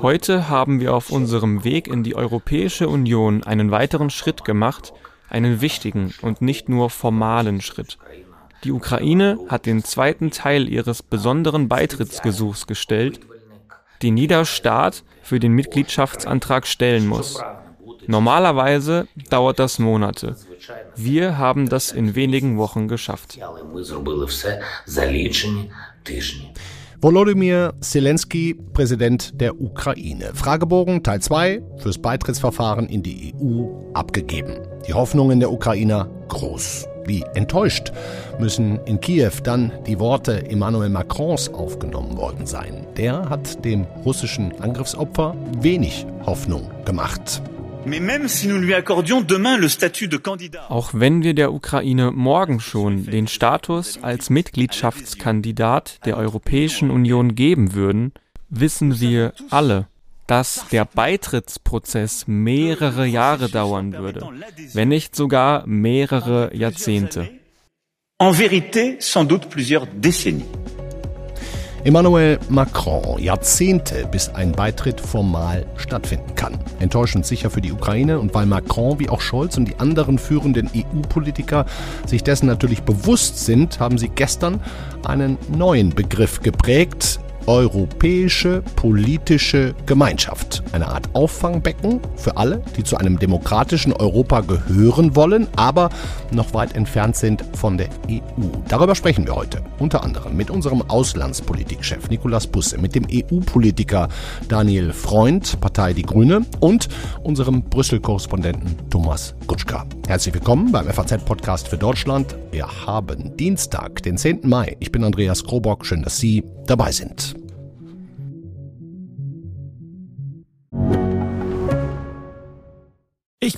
Heute haben wir auf unserem Weg in die Europäische Union einen weiteren Schritt gemacht, einen wichtigen und nicht nur formalen Schritt. Die Ukraine hat den zweiten Teil ihres besonderen Beitrittsgesuchs gestellt, den jeder Staat für den Mitgliedschaftsantrag stellen muss. Normalerweise dauert das Monate. Wir haben das in wenigen Wochen geschafft. Volodymyr Zelensky, Präsident der Ukraine. Fragebogen Teil 2 fürs Beitrittsverfahren in die EU abgegeben. Die Hoffnungen der Ukrainer groß. Wie enttäuscht müssen in Kiew dann die Worte Emmanuel Macrons aufgenommen worden sein. Der hat dem russischen Angriffsopfer wenig Hoffnung gemacht. Auch wenn wir der Ukraine morgen schon den Status als Mitgliedschaftskandidat der Europäischen Union geben würden, wissen wir alle, dass der Beitrittsprozess mehrere Jahre dauern würde, wenn nicht sogar mehrere Jahrzehnte. En vérité, sans doute plusieurs décennies. Emmanuel Macron, Jahrzehnte, bis ein Beitritt formal stattfinden kann. Enttäuschend sicher für die Ukraine und weil Macron wie auch Scholz und die anderen führenden EU-Politiker sich dessen natürlich bewusst sind, haben sie gestern einen neuen Begriff geprägt, europäische politische Gemeinschaft. Eine Art Auffangbecken für alle, die zu einem demokratischen Europa gehören wollen, aber noch weit entfernt sind von der EU. Darüber sprechen wir heute. Unter anderem mit unserem Auslandspolitikchef Nicolas Busse, mit dem EU-Politiker Daniel Freund, Partei Die Grüne und unserem Brüssel-Korrespondenten Thomas Gutschka. Herzlich willkommen beim FAZ-Podcast für Deutschland. Wir haben Dienstag, den 10. Mai. Ich bin Andreas Krobock. Schön, dass Sie dabei sind.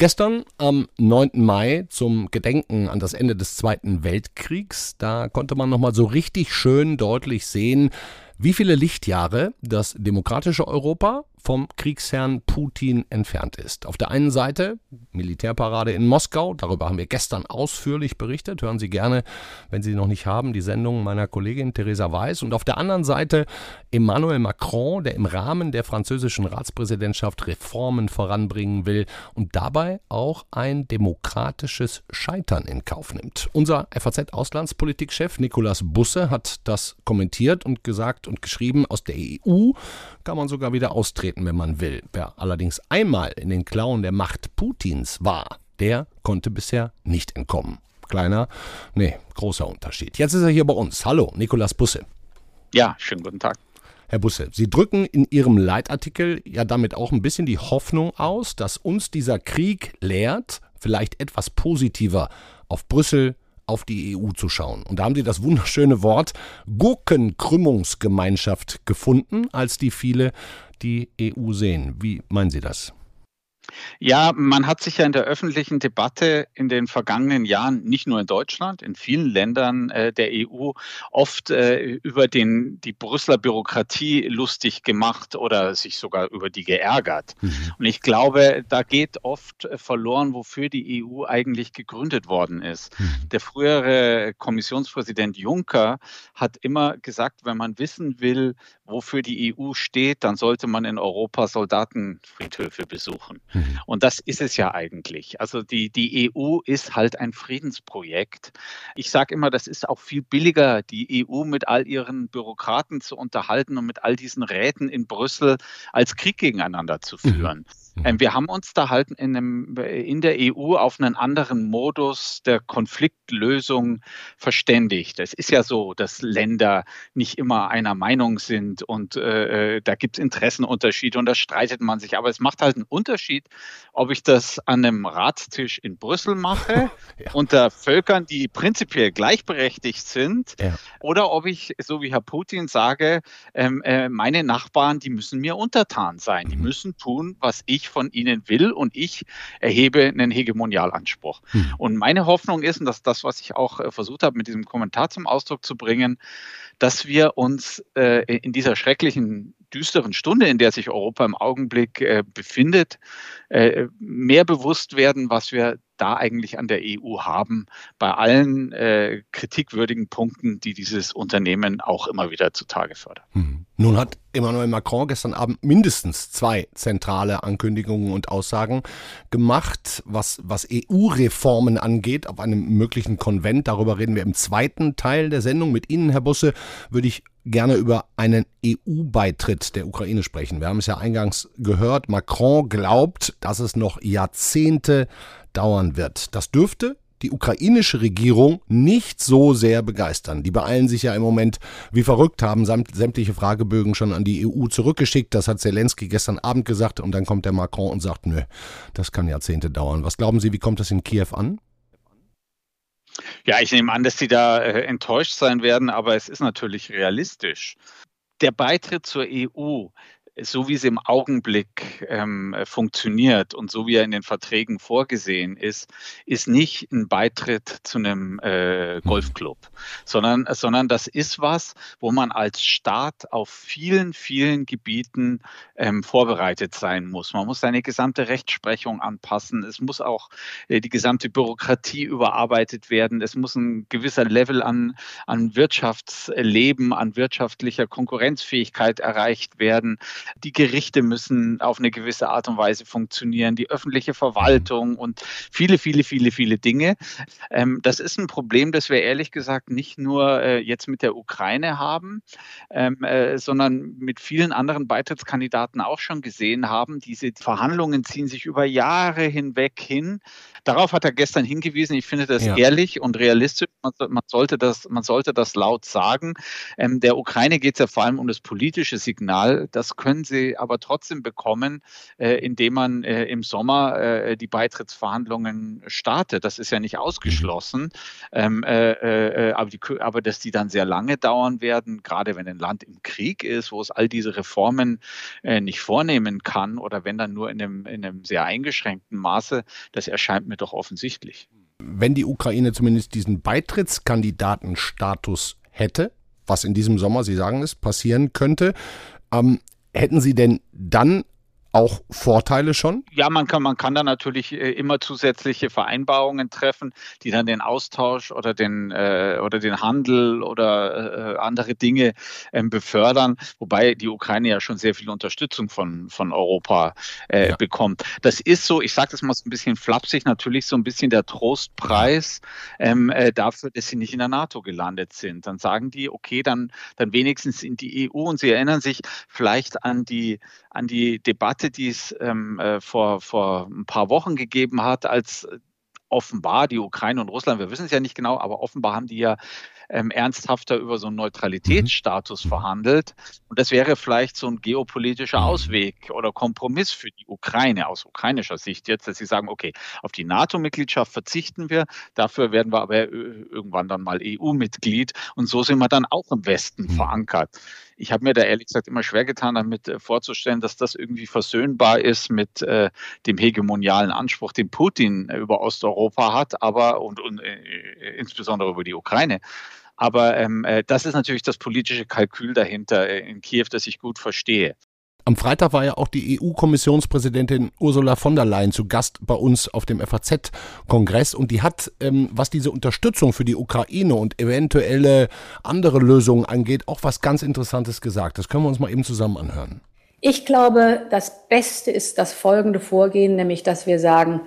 Gestern am 9. Mai zum Gedenken an das Ende des Zweiten Weltkriegs, da konnte man nochmal so richtig schön deutlich sehen, wie viele Lichtjahre das demokratische Europa vom Kriegsherrn Putin entfernt ist. Auf der einen Seite Militärparade in Moskau, darüber haben wir gestern ausführlich berichtet. Hören Sie gerne, wenn Sie noch nicht haben, die Sendung meiner Kollegin Theresa Weiß. Und auf der anderen Seite Emmanuel Macron, der im Rahmen der französischen Ratspräsidentschaft Reformen voranbringen will und dabei auch ein demokratisches Scheitern in Kauf nimmt. Unser FAZ-Auslandspolitikchef Nicolas Busse hat das kommentiert und gesagt und geschrieben, aus der EU kann man sogar wieder austreten treten, wenn man will. Wer allerdings einmal in den Klauen der Macht Putins war, der konnte bisher nicht entkommen. Kleiner, nee, großer Unterschied. Jetzt ist er hier bei uns. Hallo, Nikolas Busse. Ja, schönen guten Tag. Herr Busse, Sie drücken in Ihrem Leitartikel ja damit auch ein bisschen die Hoffnung aus, dass uns dieser Krieg lehrt, vielleicht etwas positiver auf Brüssel, auf die EU zu schauen. Und da haben Sie das wunderschöne Wort Gurkenkrümmungsgemeinschaft gefunden, als die viele die EU sehen. Wie meinen Sie das? Ja, man hat sich ja in der öffentlichen Debatte in den vergangenen Jahren, nicht nur in Deutschland, in vielen Ländern äh, der EU, oft äh, über den, die Brüsseler Bürokratie lustig gemacht oder sich sogar über die geärgert. Mhm. Und ich glaube, da geht oft verloren, wofür die EU eigentlich gegründet worden ist. Mhm. Der frühere Kommissionspräsident Juncker hat immer gesagt, wenn man wissen will, wofür die EU steht, dann sollte man in Europa Soldatenfriedhöfe besuchen. Mhm. Und das ist es ja eigentlich. Also die, die EU ist halt ein Friedensprojekt. Ich sage immer, das ist auch viel billiger, die EU mit all ihren Bürokraten zu unterhalten und mit all diesen Räten in Brüssel als Krieg gegeneinander zu mhm. führen. Mhm. Mhm. Ähm, wir haben uns da halt in, einem, in der EU auf einen anderen Modus der Konfliktlösung verständigt. Es ist ja so, dass Länder nicht immer einer Meinung sind und äh, äh da gibt es Interessenunterschiede und da streitet man sich. Aber es macht halt einen Unterschied, ob ich das an einem Ratstisch in Brüssel mache, ja. unter Völkern, die prinzipiell gleichberechtigt sind, ja. oder ob ich, so wie Herr Putin, sage, ähm, äh, meine Nachbarn, die müssen mir untertan sein. Die mhm. müssen tun, was ich von ihnen will und ich erhebe einen Hegemonialanspruch. Mhm. Und meine Hoffnung ist, und das ist das, was ich auch äh, versucht habe, mit diesem Kommentar zum Ausdruck zu bringen, dass wir uns äh, in dieser schrecklichen düsteren Stunde, in der sich Europa im Augenblick äh, befindet, äh, mehr bewusst werden, was wir da eigentlich an der EU haben, bei allen äh, kritikwürdigen Punkten, die dieses Unternehmen auch immer wieder zutage fördert. Hm. Nun hat Emmanuel Macron gestern Abend mindestens zwei zentrale Ankündigungen und Aussagen gemacht, was, was EU-Reformen angeht, auf einem möglichen Konvent. Darüber reden wir im zweiten Teil der Sendung. Mit Ihnen, Herr Busse, würde ich gerne über einen EU-Beitritt der Ukraine sprechen. Wir haben es ja eingangs gehört, Macron glaubt, dass es noch Jahrzehnte dauern wird. Das dürfte die ukrainische Regierung nicht so sehr begeistern. Die beeilen sich ja im Moment wie verrückt, haben sämtliche Fragebögen schon an die EU zurückgeschickt. Das hat Zelensky gestern Abend gesagt und dann kommt der Macron und sagt, nö, das kann Jahrzehnte dauern. Was glauben Sie, wie kommt das in Kiew an? Ja, ich nehme an, dass Sie da äh, enttäuscht sein werden, aber es ist natürlich realistisch. Der Beitritt zur EU so wie es im Augenblick ähm, funktioniert und so wie er in den Verträgen vorgesehen ist, ist nicht ein Beitritt zu einem äh, mhm. Golfclub, sondern, sondern das ist was, wo man als Staat auf vielen, vielen Gebieten ähm, vorbereitet sein muss. Man muss seine gesamte Rechtsprechung anpassen. Es muss auch äh, die gesamte Bürokratie überarbeitet werden. Es muss ein gewisser Level an, an Wirtschaftsleben, an wirtschaftlicher Konkurrenzfähigkeit erreicht werden. Die Gerichte müssen auf eine gewisse Art und Weise funktionieren, die öffentliche Verwaltung und viele, viele, viele, viele Dinge. Ähm, das ist ein Problem, das wir ehrlich gesagt nicht nur äh, jetzt mit der Ukraine haben, ähm, äh, sondern mit vielen anderen Beitrittskandidaten auch schon gesehen haben. Diese Verhandlungen ziehen sich über Jahre hinweg hin. Darauf hat er gestern hingewiesen. Ich finde das ja. ehrlich und realistisch. Man, man, sollte das, man sollte das laut sagen. Ähm, der Ukraine geht es ja vor allem um das politische Signal. Das können sie aber trotzdem bekommen, äh, indem man äh, im Sommer äh, die Beitrittsverhandlungen startet. Das ist ja nicht ausgeschlossen. Ähm, äh, äh, aber, die, aber dass die dann sehr lange dauern werden, gerade wenn ein Land im Krieg ist, wo es all diese Reformen nicht vornehmen kann oder wenn dann nur in einem, in einem sehr eingeschränkten Maße, das erscheint mir doch offensichtlich. Wenn die Ukraine zumindest diesen Beitrittskandidatenstatus hätte, was in diesem Sommer, Sie sagen es, passieren könnte, ähm, hätten Sie denn dann auch Vorteile schon? Ja, man kann, man kann da natürlich äh, immer zusätzliche Vereinbarungen treffen, die dann den Austausch oder den, äh, oder den Handel oder äh, andere Dinge ähm, befördern, wobei die Ukraine ja schon sehr viel Unterstützung von, von Europa äh, ja. bekommt. Das ist so, ich sage das mal so ein bisschen flapsig, natürlich so ein bisschen der Trostpreis ähm, äh, dafür, dass sie nicht in der NATO gelandet sind. Dann sagen die, okay, dann, dann wenigstens in die EU und sie erinnern sich vielleicht an die, an die Debatte, Debatte, die es ähm, äh, vor, vor ein paar Wochen gegeben hat, als offenbar die Ukraine und Russland, wir wissen es ja nicht genau, aber offenbar haben die ja ähm, ernsthafter über so einen Neutralitätsstatus mhm. verhandelt. Und das wäre vielleicht so ein geopolitischer mhm. Ausweg oder Kompromiss für die Ukraine aus ukrainischer Sicht jetzt, dass sie sagen, okay, auf die NATO-Mitgliedschaft verzichten wir, dafür werden wir aber äh, irgendwann dann mal EU-Mitglied und so sind wir dann auch im Westen mhm. verankert. Ich habe mir da ehrlich gesagt immer schwer getan, damit äh, vorzustellen, dass das irgendwie versöhnbar ist mit äh, dem hegemonialen Anspruch, den Putin äh, über Osteuropa hat, aber und, und äh, insbesondere über die Ukraine. Aber ähm, äh, das ist natürlich das politische Kalkül dahinter in Kiew, das ich gut verstehe. Am Freitag war ja auch die EU-Kommissionspräsidentin Ursula von der Leyen zu Gast bei uns auf dem FAZ-Kongress und die hat, ähm, was diese Unterstützung für die Ukraine und eventuelle andere Lösungen angeht, auch was ganz Interessantes gesagt. Das können wir uns mal eben zusammen anhören. Ich glaube, das Beste ist das folgende Vorgehen, nämlich dass wir sagen,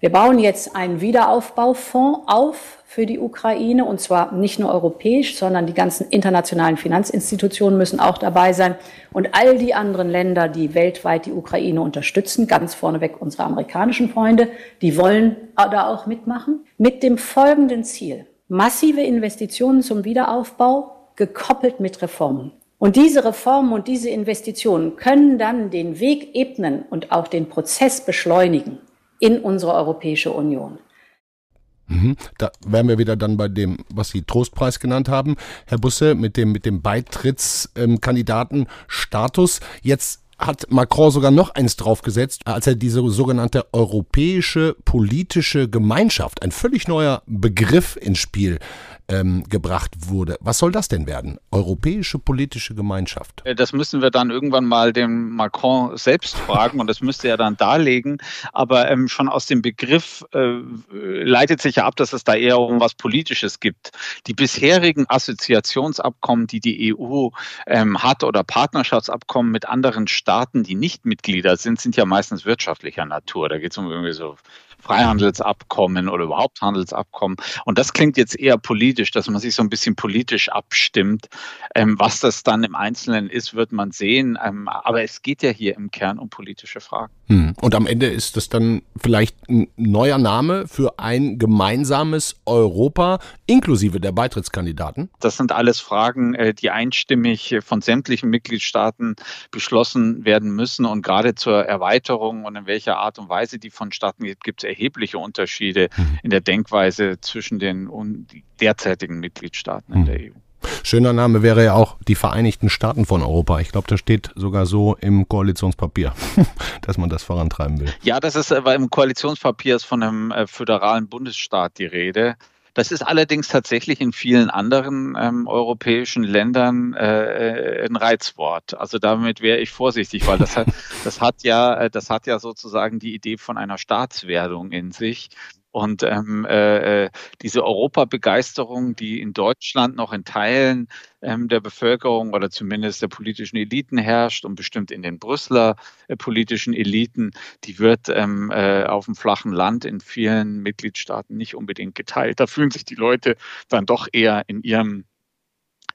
Wir bauen jetzt einen Wiederaufbaufonds auf für die Ukraine und zwar nicht nur europäisch, sondern die ganzen internationalen Finanzinstitutionen müssen auch dabei sein und all die anderen Länder, die weltweit die Ukraine unterstützen, ganz vorneweg unsere amerikanischen Freunde, die wollen da auch mitmachen, mit dem folgenden Ziel. Massive Investitionen zum Wiederaufbau gekoppelt mit Reformen. Und diese Reformen und diese Investitionen können dann den Weg ebnen und auch den Prozess beschleunigen in unsere Europäische Union. Mhm. Da wären wir wieder dann bei dem, was Sie Trostpreis genannt haben, Herr Busse, mit dem, mit dem Beitrittskandidatenstatus. Jetzt hat Macron sogar noch eins draufgesetzt, als er diese sogenannte europäische politische Gemeinschaft, ein völlig neuer Begriff ins Spiel ähm, gebracht wurde. Was soll das denn werden? Europäische politische Gemeinschaft? Äh, das müssen wir dann irgendwann mal den Macron selbst fragen und das müsste er dann darlegen. Aber ähm, schon aus dem Begriff äh, leitet sich ja ab, dass es da eher um was Politisches gibt. Die bisherigen Assoziationsabkommen, die die EU ähm, hat oder Partnerschaftsabkommen mit anderen Staaten, die nicht Mitglieder sind, sind ja meistens wirtschaftlicher Natur. Da geht es um irgendwie so Freihandelsabkommen oder überhaupt Handelsabkommen. Und das klingt jetzt eher politisch, dass man sich so ein bisschen politisch abstimmt. Ähm, was das dann im Einzelnen ist, wird man sehen. Ähm, aber es geht ja hier im Kern um politische Fragen. Hm. Und am Ende ist das dann vielleicht ein neuer Name für ein gemeinsames Europa inklusive der Beitrittskandidaten? Das sind alles Fragen, äh, die einstimmig von sämtlichen Mitgliedstaaten beschlossen werden müssen. Und gerade zur Erweiterung und in welcher Art und Weise die vonstatten geht, gibt es erhebliche Unterschiede mhm. in der Denkweise zwischen den derzeitigen Mitgliedstaaten in mhm. der EU. Schöner Name wäre ja auch die Vereinigten Staaten von Europa. Ich glaube, das steht sogar so im Koalitionspapier, dass man das vorantreiben will. Ja, das ist, aber im Koalitionspapier ist von einem äh, föderalen Bundesstaat die Rede. Das ist allerdings tatsächlich in vielen anderen ähm, europäischen Ländern äh, ein Reizwort. Also damit wäre ich vorsichtig, weil das hat, das hat ja, äh, das hat ja sozusagen die Idee von einer Staatswerdung in sich. Und ähm, äh, äh, diese Europabegeisterung, die in Deutschland noch in Teilen ähm, der Bevölkerung oder zumindest der politischen Eliten herrscht und bestimmt in den Brüsseler äh, politischen Eliten, die wird ähm, äh, auf dem flachen Land in vielen Mitgliedstaaten nicht unbedingt geteilt. Da fühlen sich die Leute dann doch eher in ihrem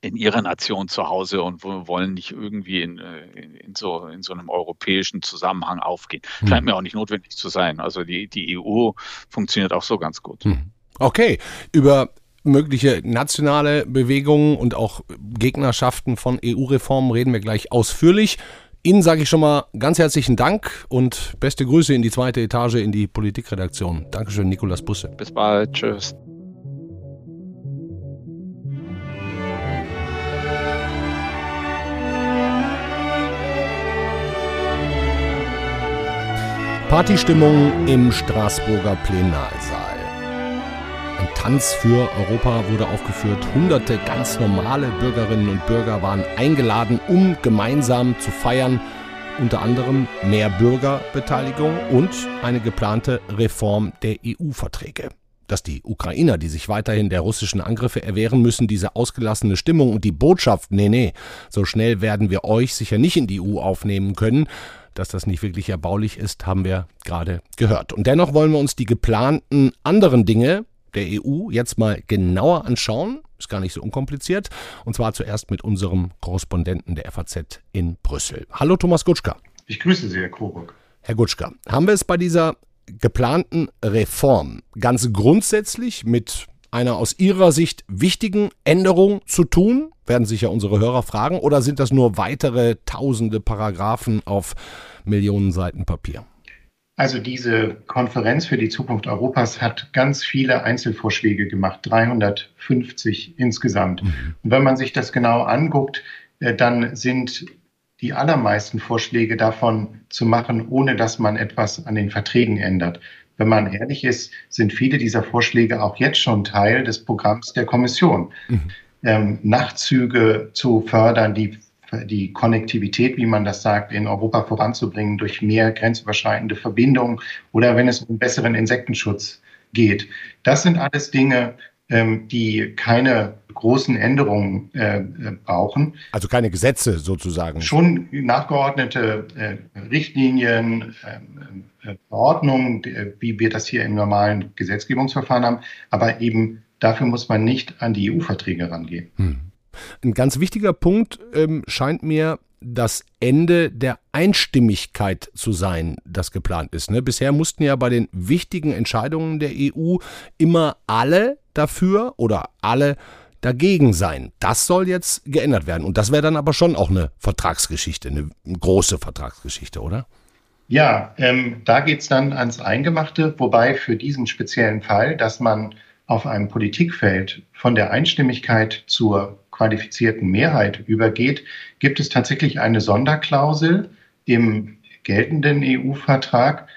in ihrer Nation zu Hause und wollen nicht irgendwie in, äh, in, in, so, in so einem europäischen Zusammenhang aufgehen. Hm. Scheint mir auch nicht notwendig zu sein. Also die, die EU funktioniert auch so ganz gut. Hm. Okay, über mögliche nationale Bewegungen und auch Gegnerschaften von EU-Reformen reden wir gleich ausführlich. Ihnen sage ich schon mal ganz herzlichen Dank und beste Grüße in die zweite Etage in die Politikredaktion. Dankeschön, Nikolas Busse. Bis bald. Tschüss. Partystimmung im Straßburger Plenarsaal. Ein Tanz für Europa wurde aufgeführt. Hunderte ganz normale Bürgerinnen und Bürger waren eingeladen, um gemeinsam zu feiern. Unter anderem mehr Bürgerbeteiligung und eine geplante Reform der EU-Verträge dass die Ukrainer, die sich weiterhin der russischen Angriffe erwehren müssen, diese ausgelassene Stimmung und die Botschaft, nee, nee, so schnell werden wir euch sicher nicht in die EU aufnehmen können, dass das nicht wirklich erbaulich ist, haben wir gerade gehört. Und dennoch wollen wir uns die geplanten anderen Dinge der EU jetzt mal genauer anschauen. Ist gar nicht so unkompliziert. Und zwar zuerst mit unserem Korrespondenten der FAZ in Brüssel. Hallo Thomas Gutschka. Ich grüße Sie, Herr Coburg. Herr Gutschka, haben wir es bei dieser geplanten Reform ganz grundsätzlich mit einer aus Ihrer Sicht wichtigen Änderung zu tun? Werden sich ja unsere Hörer fragen. Oder sind das nur weitere tausende Paragraphen auf Millionen Seiten Papier? Also diese Konferenz für die Zukunft Europas hat ganz viele Einzelvorschläge gemacht, 350 insgesamt. Mhm. Und wenn man sich das genau anguckt, äh, dann sind die allermeisten Vorschläge davon zu machen, ohne dass man etwas an den Verträgen ändert. Wenn man ehrlich ist, sind viele dieser Vorschläge auch jetzt schon Teil des Programms der Kommission. Mhm. Ähm, Nachtzüge zu fördern, die, die Konnektivität, wie man das sagt, in Europa voranzubringen durch mehr grenzüberschreitende Verbindungen oder wenn es um besseren Insektenschutz geht. Das sind alles Dinge, ähm, die keine großen Änderungen äh, äh, brauchen. Also keine Gesetze sozusagen. Schon nachgeordnete äh, Richtlinien, äh, äh Verordnungen, wie wir das hier im normalen Gesetzgebungsverfahren haben, aber eben dafür muss man nicht an die EU-Verträge rangehen. Hm. Ein ganz wichtiger Punkt ähm, scheint mir das Ende der Einstimmigkeit zu sein, das geplant ist. Ne? Bisher mussten ja bei den wichtigen Entscheidungen der EU immer alle dafür oder alle dagegen sein. Das soll jetzt geändert werden. Und das wäre dann aber schon auch eine Vertragsgeschichte, eine große Vertragsgeschichte, oder? Ja, ähm, da geht es dann ans Eingemachte, wobei für diesen speziellen Fall, dass man auf einem Politikfeld von der Einstimmigkeit zur qualifizierten Mehrheit übergeht, gibt es tatsächlich eine Sonderklausel im geltenden EU-Vertrag,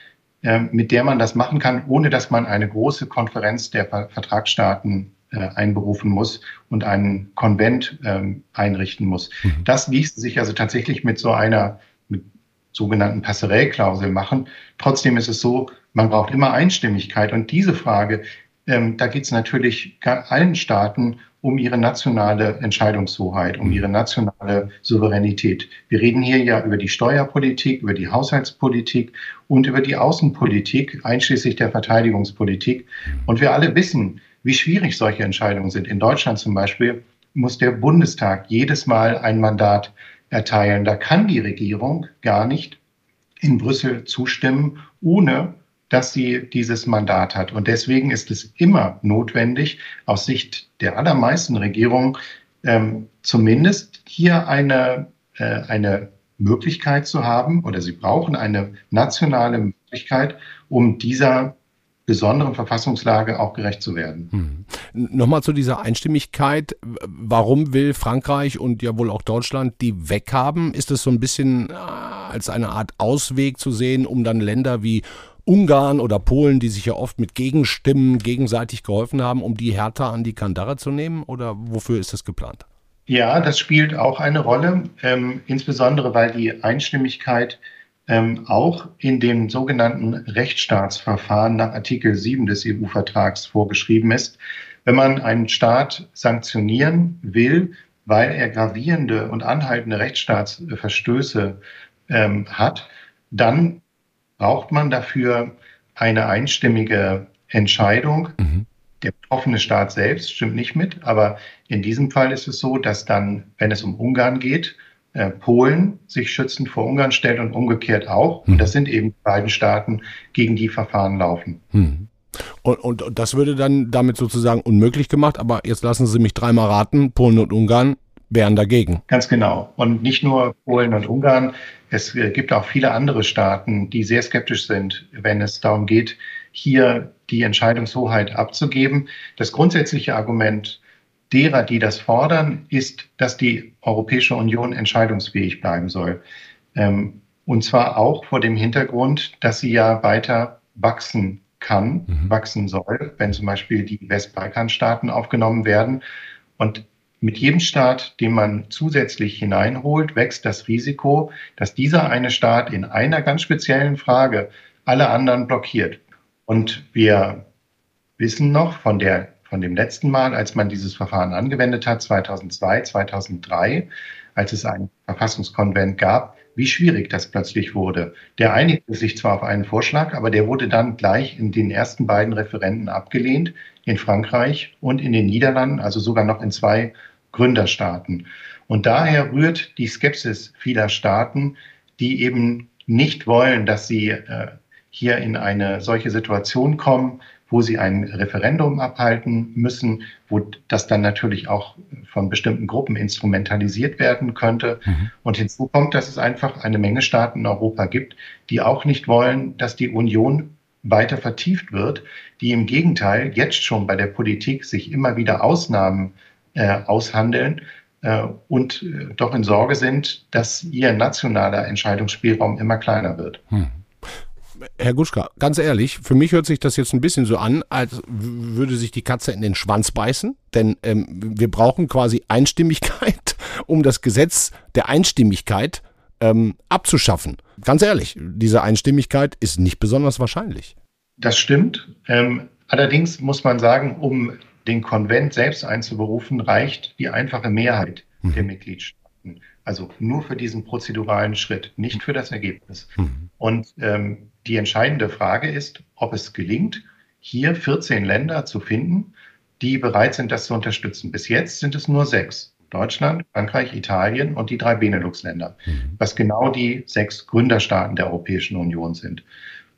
äh, mit der man das machen kann, ohne dass man eine große Konferenz der Vertragsstaaten einberufen muss und einen Konvent ähm, einrichten muss. Mhm. Das ließ sich also tatsächlich mit so einer mit sogenannten Passerellklausel machen. Trotzdem ist es so, man braucht immer Einstimmigkeit. Und diese Frage, ähm, da geht es natürlich allen Staaten um ihre nationale Entscheidungshoheit, um ihre nationale Souveränität. Wir reden hier ja über die Steuerpolitik, über die Haushaltspolitik und über die Außenpolitik, einschließlich der Verteidigungspolitik. Und wir alle wissen, wie schwierig solche Entscheidungen sind. In Deutschland zum Beispiel muss der Bundestag jedes Mal ein Mandat erteilen. Da kann die Regierung gar nicht in Brüssel zustimmen, ohne dass sie dieses Mandat hat. Und deswegen ist es immer notwendig, aus Sicht der allermeisten Regierungen ähm, zumindest hier eine, äh, eine Möglichkeit zu haben, oder sie brauchen eine nationale Möglichkeit, um dieser besonderen Verfassungslage auch gerecht zu werden. Hm. Nochmal zu dieser Einstimmigkeit. Warum will Frankreich und ja wohl auch Deutschland die weghaben? Ist es so ein bisschen äh, als eine Art Ausweg zu sehen, um dann Länder wie Ungarn oder Polen, die sich ja oft mit Gegenstimmen gegenseitig geholfen haben, um die härter an die Kandare zu nehmen? Oder wofür ist das geplant? Ja, das spielt auch eine Rolle, ähm, insbesondere weil die Einstimmigkeit ähm, auch in dem sogenannten Rechtsstaatsverfahren nach Artikel 7 des EU-Vertrags vorgeschrieben ist. Wenn man einen Staat sanktionieren will, weil er gravierende und anhaltende Rechtsstaatsverstöße ähm, hat, dann braucht man dafür eine einstimmige Entscheidung. Mhm. Der betroffene Staat selbst stimmt nicht mit, aber in diesem Fall ist es so, dass dann, wenn es um Ungarn geht, Polen sich schützend vor Ungarn stellt und umgekehrt auch. Und das sind eben beiden Staaten, gegen die Verfahren laufen. Und, und, und das würde dann damit sozusagen unmöglich gemacht, aber jetzt lassen Sie mich dreimal raten, Polen und Ungarn wären dagegen. Ganz genau. Und nicht nur Polen und Ungarn. Es äh, gibt auch viele andere Staaten, die sehr skeptisch sind, wenn es darum geht, hier die Entscheidungshoheit abzugeben. Das grundsätzliche Argument derer, die das fordern, ist, dass die Europäische Union entscheidungsfähig bleiben soll. Ähm, und zwar auch vor dem Hintergrund, dass sie ja weiter wachsen kann, mhm. wachsen soll, wenn zum Beispiel die Westbalkanstaaten aufgenommen werden. Und mit jedem Staat, den man zusätzlich hineinholt, wächst das Risiko, dass dieser eine Staat in einer ganz speziellen Frage alle anderen blockiert. Und wir wissen noch von der von dem letzten Mal, als man dieses Verfahren angewendet hat, 2002, 2003, als es einen Verfassungskonvent gab, wie schwierig das plötzlich wurde. Der einigte sich zwar auf einen Vorschlag, aber der wurde dann gleich in den ersten beiden Referenten abgelehnt, in Frankreich und in den Niederlanden, also sogar noch in zwei Gründerstaaten. Und daher rührt die Skepsis vieler Staaten, die eben nicht wollen, dass sie äh, hier in eine solche Situation kommen, wo sie ein Referendum abhalten müssen, wo das dann natürlich auch von bestimmten Gruppen instrumentalisiert werden könnte. Mhm. Und hinzu kommt, dass es einfach eine Menge Staaten in Europa gibt, die auch nicht wollen, dass die Union weiter vertieft wird, die im Gegenteil jetzt schon bei der Politik sich immer wieder Ausnahmen äh, aushandeln äh, und äh, doch in Sorge sind, dass ihr nationaler Entscheidungsspielraum immer kleiner wird. Hm. Herr Guschka, ganz ehrlich, für mich hört sich das jetzt ein bisschen so an, als würde sich die Katze in den Schwanz beißen, denn ähm, wir brauchen quasi Einstimmigkeit, um das Gesetz der Einstimmigkeit ähm, abzuschaffen. Ganz ehrlich, diese Einstimmigkeit ist nicht besonders wahrscheinlich. Das stimmt. Ähm, allerdings muss man sagen, um den Konvent selbst einzuberufen, reicht die einfache Mehrheit mhm. der Mitgliedstaaten. Also nur für diesen prozeduralen Schritt, nicht für das Ergebnis. Mhm. Und ähm, die entscheidende Frage ist, ob es gelingt, hier 14 Länder zu finden, die bereit sind, das zu unterstützen. Bis jetzt sind es nur sechs. Deutschland, Frankreich, Italien und die drei Benelux-Länder, mhm. was genau die sechs Gründerstaaten der Europäischen Union sind.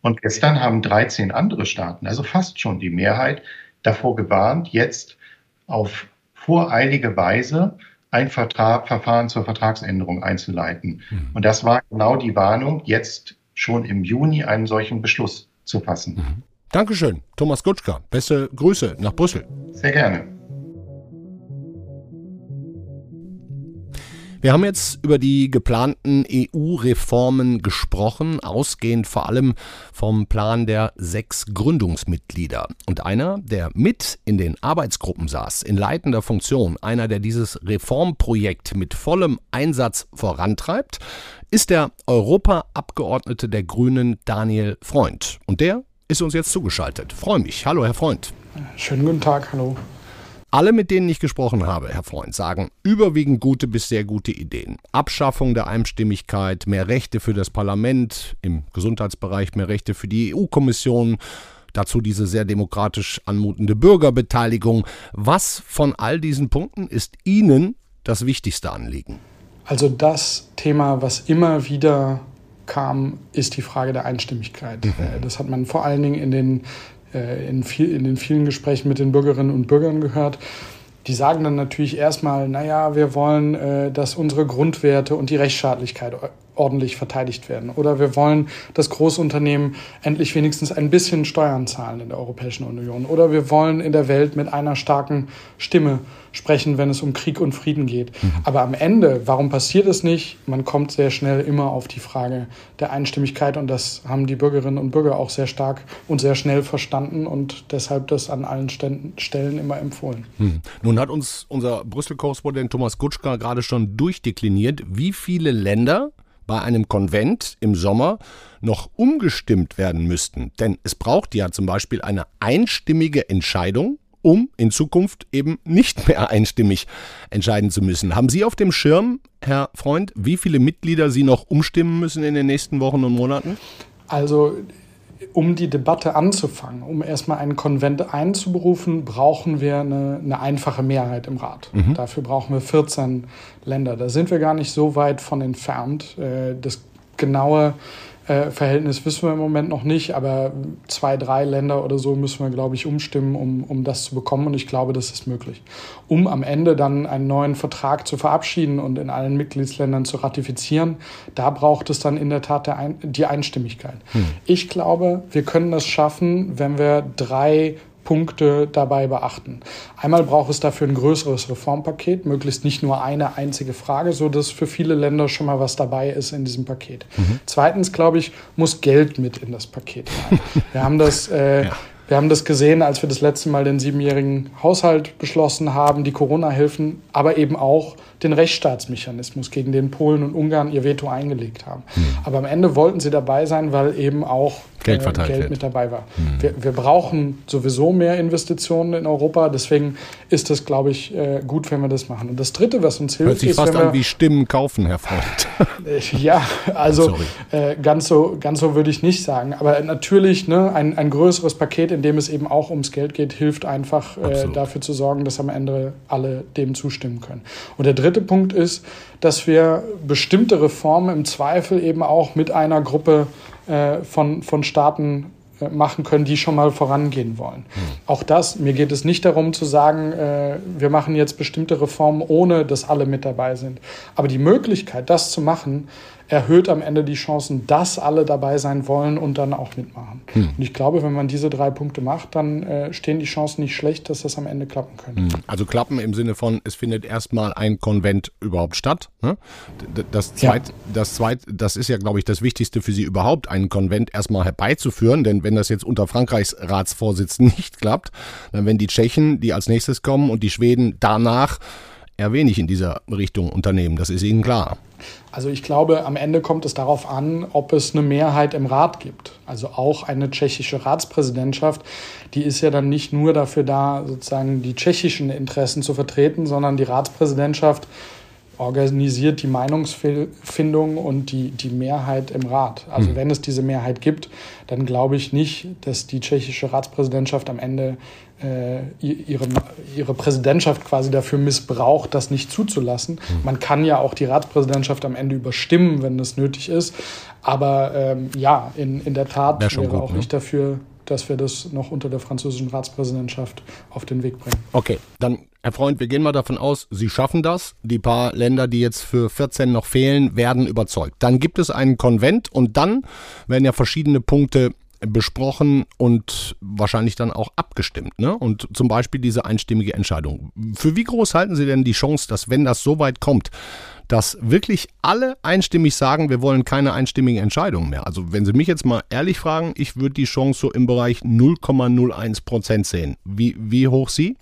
Und gestern haben 13 andere Staaten, also fast schon die Mehrheit, davor gewarnt, jetzt auf voreilige Weise ein Vertrag, Verfahren zur Vertragsänderung einzuleiten. Mhm. Und das war genau die Warnung, jetzt schon im Juni einen solchen Beschluss zu fassen. Mhm. Dankeschön, Thomas Gutschka. Beste Grüße nach Brüssel. Sehr gerne. Wir haben jetzt über die geplanten EU-Reformen gesprochen, ausgehend vor allem vom Plan der sechs Gründungsmitglieder. Und einer, der mit in den Arbeitsgruppen saß, in leitender Funktion, einer, der dieses Reformprojekt mit vollem Einsatz vorantreibt, ist der Europaabgeordnete der Grünen Daniel Freund. Und der ist uns jetzt zugeschaltet. Freue mich. Hallo, Herr Freund. Schönen guten Tag. Hallo. Alle, mit denen ich gesprochen habe, Herr Freund, sagen überwiegend gute bis sehr gute Ideen. Abschaffung der Einstimmigkeit, mehr Rechte für das Parlament, im Gesundheitsbereich mehr Rechte für die EU-Kommission, dazu diese sehr demokratisch anmutende Bürgerbeteiligung. Was von all diesen Punkten ist Ihnen das wichtigste Anliegen? Also das Thema, was immer wieder kam, ist die Frage der Einstimmigkeit. Mhm. Äh, das hat man vor allen Dingen in den in, viel, in den vielen Gesprächen mit den Bürgerinnen und Bürgern gehört. Die sagen dann natürlich erstmal, naja, wir wollen, äh, dass unsere Grundwerte und die Rechtsstaatlichkeit ordentlich verteidigt werden. Oder wir wollen, dass Großunternehmen endlich wenigstens ein bisschen Steuern zahlen in der Europäischen Union. Oder wir wollen in der Welt mit einer starken Stimme sprechen, wenn es um Krieg und Frieden geht. Mhm. Aber am Ende, warum passiert es nicht? Man kommt sehr schnell immer auf die Frage der Einstimmigkeit und das haben die Bürgerinnen und Bürger auch sehr stark und sehr schnell verstanden und deshalb das an allen Stellen immer empfohlen. Mhm. Nun hat uns unser Brüssel-Korrespondent Thomas Gutschka gerade schon durchdekliniert, wie viele Länder bei einem Konvent im Sommer noch umgestimmt werden müssten. Denn es braucht ja zum Beispiel eine einstimmige Entscheidung, um in Zukunft eben nicht mehr einstimmig entscheiden zu müssen. Haben Sie auf dem Schirm, Herr Freund, wie viele Mitglieder Sie noch umstimmen müssen in den nächsten Wochen und Monaten? Also um die Debatte anzufangen, um erstmal einen Konvent einzuberufen, brauchen wir eine, eine einfache Mehrheit im Rat. Mhm. Dafür brauchen wir 14 Länder. Da sind wir gar nicht so weit von entfernt. Äh, das genaue äh, Verhältnis wissen wir im Moment noch nicht, aber zwei, drei Länder oder so müssen wir, glaube ich, umstimmen, um, um das zu bekommen. Und ich glaube, das ist möglich. Um am Ende dann einen neuen Vertrag zu verabschieden und in allen Mitgliedsländern zu ratifizieren, da braucht es dann in der Tat der Ein die Einstimmigkeit. Hm. Ich glaube, wir können das schaffen, wenn wir drei Punkte dabei beachten. Einmal braucht es dafür ein größeres Reformpaket, möglichst nicht nur eine einzige Frage, so dass für viele Länder schon mal was dabei ist in diesem Paket. Mhm. Zweitens, glaube ich, muss Geld mit in das Paket rein. Wir haben das äh, ja. Wir haben das gesehen, als wir das letzte Mal den siebenjährigen Haushalt beschlossen haben, die Corona-Hilfen, aber eben auch den Rechtsstaatsmechanismus, gegen den Polen und Ungarn ihr Veto eingelegt haben. Hm. Aber am Ende wollten sie dabei sein, weil eben auch Geld, äh, Geld mit dabei war. Hm. Wir, wir, brauchen sowieso mehr Investitionen in Europa, deswegen ist das, glaube ich, äh, gut, wenn wir das machen. Und das Dritte, was uns hilft, Hört sich ist, fast an wie Stimmen kaufen, Herr Freund. ja, also äh, ganz so, ganz so würde ich nicht sagen. Aber natürlich ne, ein, ein größeres Paket, in in dem es eben auch ums Geld geht, hilft einfach äh, dafür zu sorgen, dass am Ende alle dem zustimmen können. Und der dritte Punkt ist, dass wir bestimmte Reformen im Zweifel eben auch mit einer Gruppe äh, von, von Staaten äh, machen können, die schon mal vorangehen wollen. Mhm. Auch das, mir geht es nicht darum zu sagen, äh, wir machen jetzt bestimmte Reformen, ohne dass alle mit dabei sind. Aber die Möglichkeit, das zu machen, erhöht am Ende die Chancen, dass alle dabei sein wollen und dann auch mitmachen. Hm. Und ich glaube, wenn man diese drei Punkte macht, dann äh, stehen die Chancen nicht schlecht, dass das am Ende klappen könnte. Hm. Also klappen im Sinne von, es findet erstmal ein Konvent überhaupt statt. Ne? Das, zweit, ja. das, zweit, das ist ja, glaube ich, das Wichtigste für Sie überhaupt, einen Konvent erstmal herbeizuführen. Denn wenn das jetzt unter Frankreichs Ratsvorsitz nicht klappt, dann werden die Tschechen, die als nächstes kommen und die Schweden danach eher wenig in dieser Richtung unternehmen. Das ist Ihnen klar. Also ich glaube, am Ende kommt es darauf an, ob es eine Mehrheit im Rat gibt. Also auch eine tschechische Ratspräsidentschaft, die ist ja dann nicht nur dafür da, sozusagen die tschechischen Interessen zu vertreten, sondern die Ratspräsidentschaft organisiert die Meinungsfindung und die, die Mehrheit im Rat. Also mhm. wenn es diese Mehrheit gibt, dann glaube ich nicht, dass die tschechische Ratspräsidentschaft am Ende äh, ihre, ihre Präsidentschaft quasi dafür missbraucht, das nicht zuzulassen. Mhm. Man kann ja auch die Ratspräsidentschaft am Ende überstimmen, wenn das nötig ist. Aber ähm, ja, in, in der Tat wäre gut, auch ne? nicht dafür, dass wir das noch unter der französischen Ratspräsidentschaft auf den Weg bringen. Okay, dann Herr Freund, wir gehen mal davon aus, Sie schaffen das. Die paar Länder, die jetzt für 14 noch fehlen, werden überzeugt. Dann gibt es einen Konvent und dann werden ja verschiedene Punkte besprochen und wahrscheinlich dann auch abgestimmt. Ne? Und zum Beispiel diese einstimmige Entscheidung. Für wie groß halten Sie denn die Chance, dass wenn das so weit kommt, dass wirklich alle einstimmig sagen, wir wollen keine einstimmigen Entscheidungen mehr? Also wenn Sie mich jetzt mal ehrlich fragen, ich würde die Chance so im Bereich 0,01 Prozent sehen. Wie, wie hoch Sie?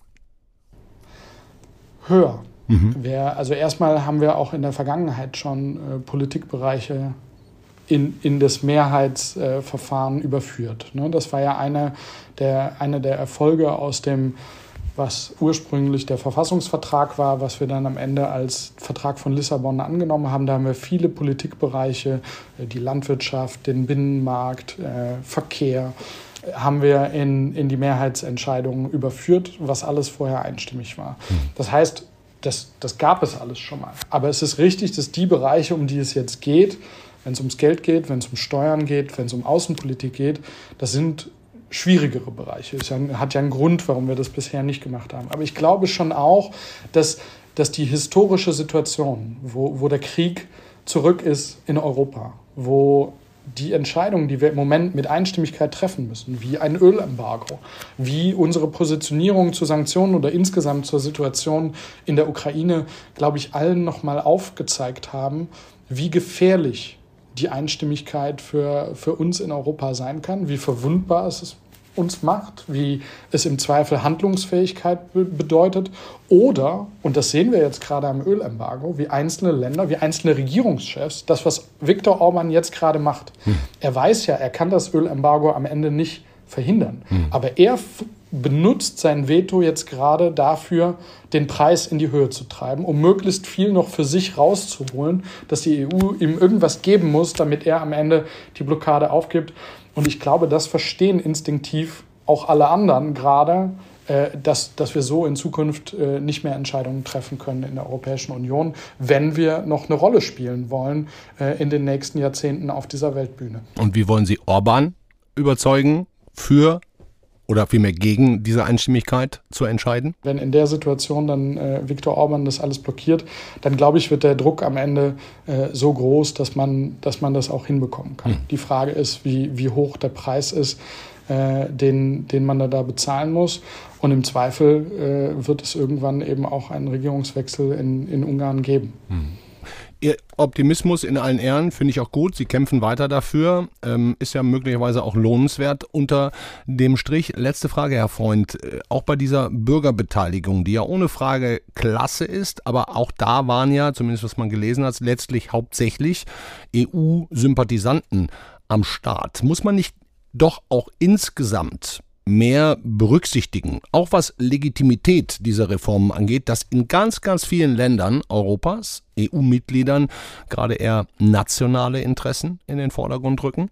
Höher. Mhm. Wir, also erstmal haben wir auch in der Vergangenheit schon äh, Politikbereiche in, in das Mehrheitsverfahren äh, überführt. Ne? Das war ja eine der, eine der Erfolge aus dem, was ursprünglich der Verfassungsvertrag war, was wir dann am Ende als Vertrag von Lissabon angenommen haben. Da haben wir viele Politikbereiche, äh, die Landwirtschaft, den Binnenmarkt, äh, Verkehr, haben wir in, in die Mehrheitsentscheidungen überführt, was alles vorher einstimmig war. Hm. Das heißt, das, das gab es alles schon mal. Aber es ist richtig, dass die Bereiche, um die es jetzt geht, wenn es ums Geld geht, wenn es um Steuern geht, wenn es um Außenpolitik geht, das sind schwierigere Bereiche. Es hat ja einen Grund, warum wir das bisher nicht gemacht haben. Aber ich glaube schon auch, dass, dass die historische Situation, wo, wo der Krieg zurück ist in Europa, wo die Entscheidungen, die wir im Moment mit Einstimmigkeit treffen müssen, wie ein Ölembargo, wie unsere Positionierung zu Sanktionen oder insgesamt zur Situation in der Ukraine, glaube ich, allen nochmal aufgezeigt haben, wie gefährlich die Einstimmigkeit für, für uns in Europa sein kann, wie verwundbar es ist uns macht, wie es im Zweifel Handlungsfähigkeit bedeutet oder, und das sehen wir jetzt gerade am Ölembargo, wie einzelne Länder, wie einzelne Regierungschefs, das, was Viktor Orban jetzt gerade macht. Hm. Er weiß ja, er kann das Ölembargo am Ende nicht verhindern. Hm. Aber er benutzt sein Veto jetzt gerade dafür, den Preis in die Höhe zu treiben, um möglichst viel noch für sich rauszuholen, dass die EU ihm irgendwas geben muss, damit er am Ende die Blockade aufgibt. Und ich glaube, das verstehen instinktiv auch alle anderen gerade, äh, dass, dass wir so in Zukunft äh, nicht mehr Entscheidungen treffen können in der Europäischen Union, wenn wir noch eine Rolle spielen wollen äh, in den nächsten Jahrzehnten auf dieser Weltbühne. Und wie wollen Sie Orban überzeugen für oder vielmehr gegen diese Einstimmigkeit zu entscheiden? Wenn in der Situation dann äh, Viktor Orban das alles blockiert, dann glaube ich, wird der Druck am Ende äh, so groß, dass man, dass man das auch hinbekommen kann. Hm. Die Frage ist, wie, wie hoch der Preis ist, äh, den, den man da, da bezahlen muss. Und im Zweifel äh, wird es irgendwann eben auch einen Regierungswechsel in, in Ungarn geben. Hm. Ihr Optimismus in allen Ehren finde ich auch gut. Sie kämpfen weiter dafür. Ähm, ist ja möglicherweise auch lohnenswert unter dem Strich. Letzte Frage, Herr Freund. Äh, auch bei dieser Bürgerbeteiligung, die ja ohne Frage klasse ist, aber auch da waren ja, zumindest was man gelesen hat, letztlich hauptsächlich EU-Sympathisanten am Start. Muss man nicht doch auch insgesamt mehr berücksichtigen, auch was Legitimität dieser Reformen angeht, dass in ganz, ganz vielen Ländern Europas, EU-Mitgliedern, gerade eher nationale Interessen in den Vordergrund rücken?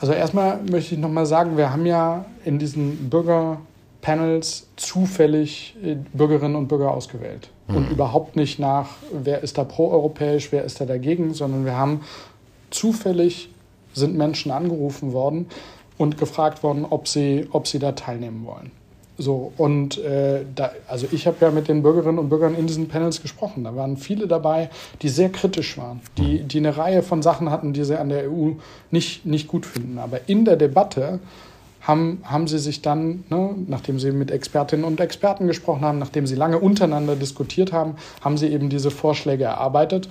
Also erstmal möchte ich nochmal sagen, wir haben ja in diesen Bürgerpanels zufällig äh, Bürgerinnen und Bürger ausgewählt. Mhm. Und überhaupt nicht nach, wer ist da proeuropäisch, wer ist da dagegen, sondern wir haben zufällig sind Menschen angerufen worden und gefragt worden, ob sie, ob sie da teilnehmen wollen. So, und äh, da, also ich habe ja mit den Bürgerinnen und Bürgern in diesen Panels gesprochen. Da waren viele dabei, die sehr kritisch waren, die, die eine Reihe von Sachen hatten, die sie an der EU nicht, nicht gut finden. Aber in der Debatte haben, haben sie sich dann, ne, nachdem sie mit Expertinnen und Experten gesprochen haben, nachdem sie lange untereinander diskutiert haben, haben sie eben diese Vorschläge erarbeitet,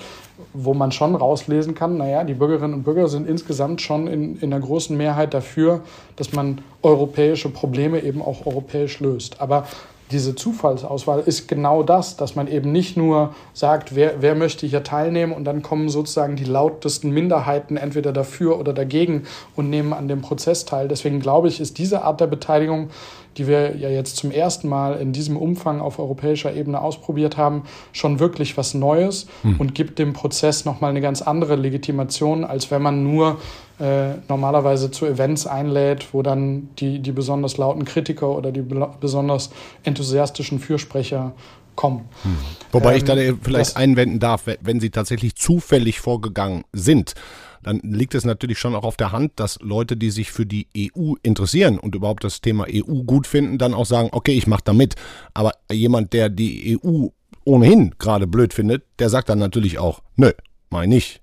wo man schon rauslesen kann, naja, die Bürgerinnen und Bürger sind insgesamt schon in, in einer großen Mehrheit dafür, dass man europäische Probleme eben auch europäisch löst. Aber diese Zufallsauswahl ist genau das, dass man eben nicht nur sagt, wer, wer möchte hier teilnehmen und dann kommen sozusagen die lautesten Minderheiten entweder dafür oder dagegen und nehmen an dem Prozess teil. Deswegen glaube ich, ist diese Art der Beteiligung, die wir ja jetzt zum ersten Mal in diesem Umfang auf europäischer Ebene ausprobiert haben, schon wirklich was Neues hm. und gibt dem Prozess nochmal eine ganz andere Legitimation, als wenn man nur äh, normalerweise zu Events einlädt, wo dann die, die besonders lauten Kritiker oder die besonders enthusiastischen Fürsprecher kommen. Hm. Wobei ähm, ich da vielleicht einwenden darf, wenn Sie tatsächlich zufällig vorgegangen sind, dann liegt es natürlich schon auch auf der Hand, dass Leute, die sich für die EU interessieren und überhaupt das Thema EU gut finden, dann auch sagen, okay, ich mache da mit. Aber jemand, der die EU ohnehin gerade blöd findet, der sagt dann natürlich auch, nö, meine nicht.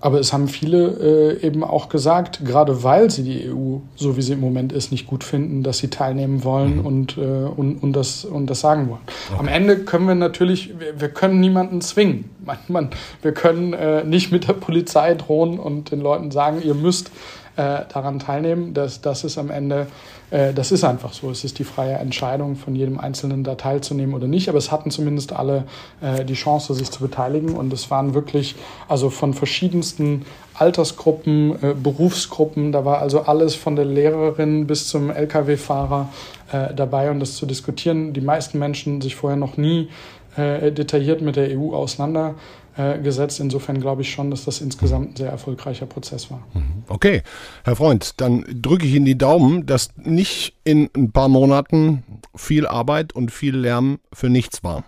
Aber es haben viele äh, eben auch gesagt, gerade weil sie die EU, so wie sie im Moment ist, nicht gut finden, dass sie teilnehmen wollen mhm. und, äh, und, und, das, und das sagen wollen. Okay. Am Ende können wir natürlich, wir, wir können niemanden zwingen. Man, man, wir können äh, nicht mit der Polizei drohen und den Leuten sagen, ihr müsst äh, daran teilnehmen. Das, das ist am Ende äh, das ist einfach so. Es ist die freie Entscheidung von jedem Einzelnen, da teilzunehmen oder nicht. Aber es hatten zumindest alle äh, die Chance, sich zu beteiligen. Und es waren wirklich, also von verschiedensten Altersgruppen, äh, Berufsgruppen, da war also alles von der Lehrerin bis zum Lkw-Fahrer äh, dabei, um das zu diskutieren. Die meisten Menschen sich vorher noch nie äh, detailliert mit der EU auseinander äh, gesetzt. Insofern glaube ich schon, dass das insgesamt ein sehr erfolgreicher Prozess war. Mhm. Okay, Herr Freund, dann drücke ich Ihnen die Daumen, dass nicht in ein paar Monaten viel Arbeit und viel Lärm für nichts war.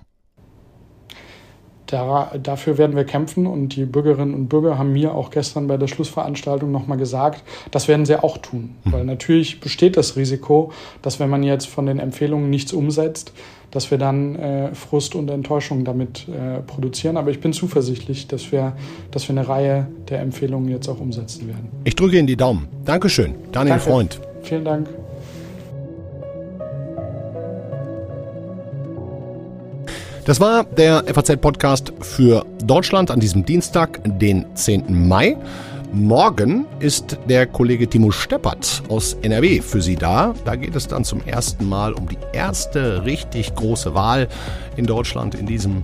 Da, dafür werden wir kämpfen und die Bürgerinnen und Bürger haben mir auch gestern bei der Schlussveranstaltung nochmal gesagt, das werden sie auch tun. Mhm. Weil natürlich besteht das Risiko, dass wenn man jetzt von den Empfehlungen nichts umsetzt, dass wir dann äh, Frust und Enttäuschung damit äh, produzieren. Aber ich bin zuversichtlich, dass wir, dass wir eine Reihe der Empfehlungen jetzt auch umsetzen werden. Ich drücke Ihnen die Daumen. Dankeschön, Daniel Danke. Freund. Vielen Dank. Das war der FAZ-Podcast für Deutschland an diesem Dienstag, den 10. Mai. Morgen ist der Kollege Timo Steppert aus NRW für Sie da. Da geht es dann zum ersten Mal um die erste richtig große Wahl in Deutschland in diesem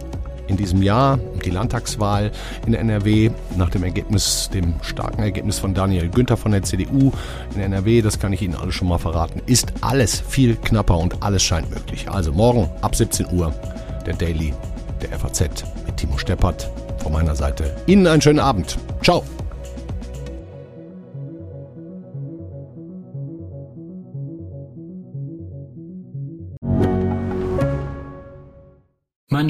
in diesem Jahr, die Landtagswahl in NRW, nach dem Ergebnis, dem starken Ergebnis von Daniel Günther von der CDU in NRW, das kann ich Ihnen alles schon mal verraten, ist alles viel knapper und alles scheint möglich. Also morgen ab 17 Uhr der Daily der FAZ mit Timo Steppert. Von meiner Seite Ihnen einen schönen Abend. Ciao.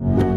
you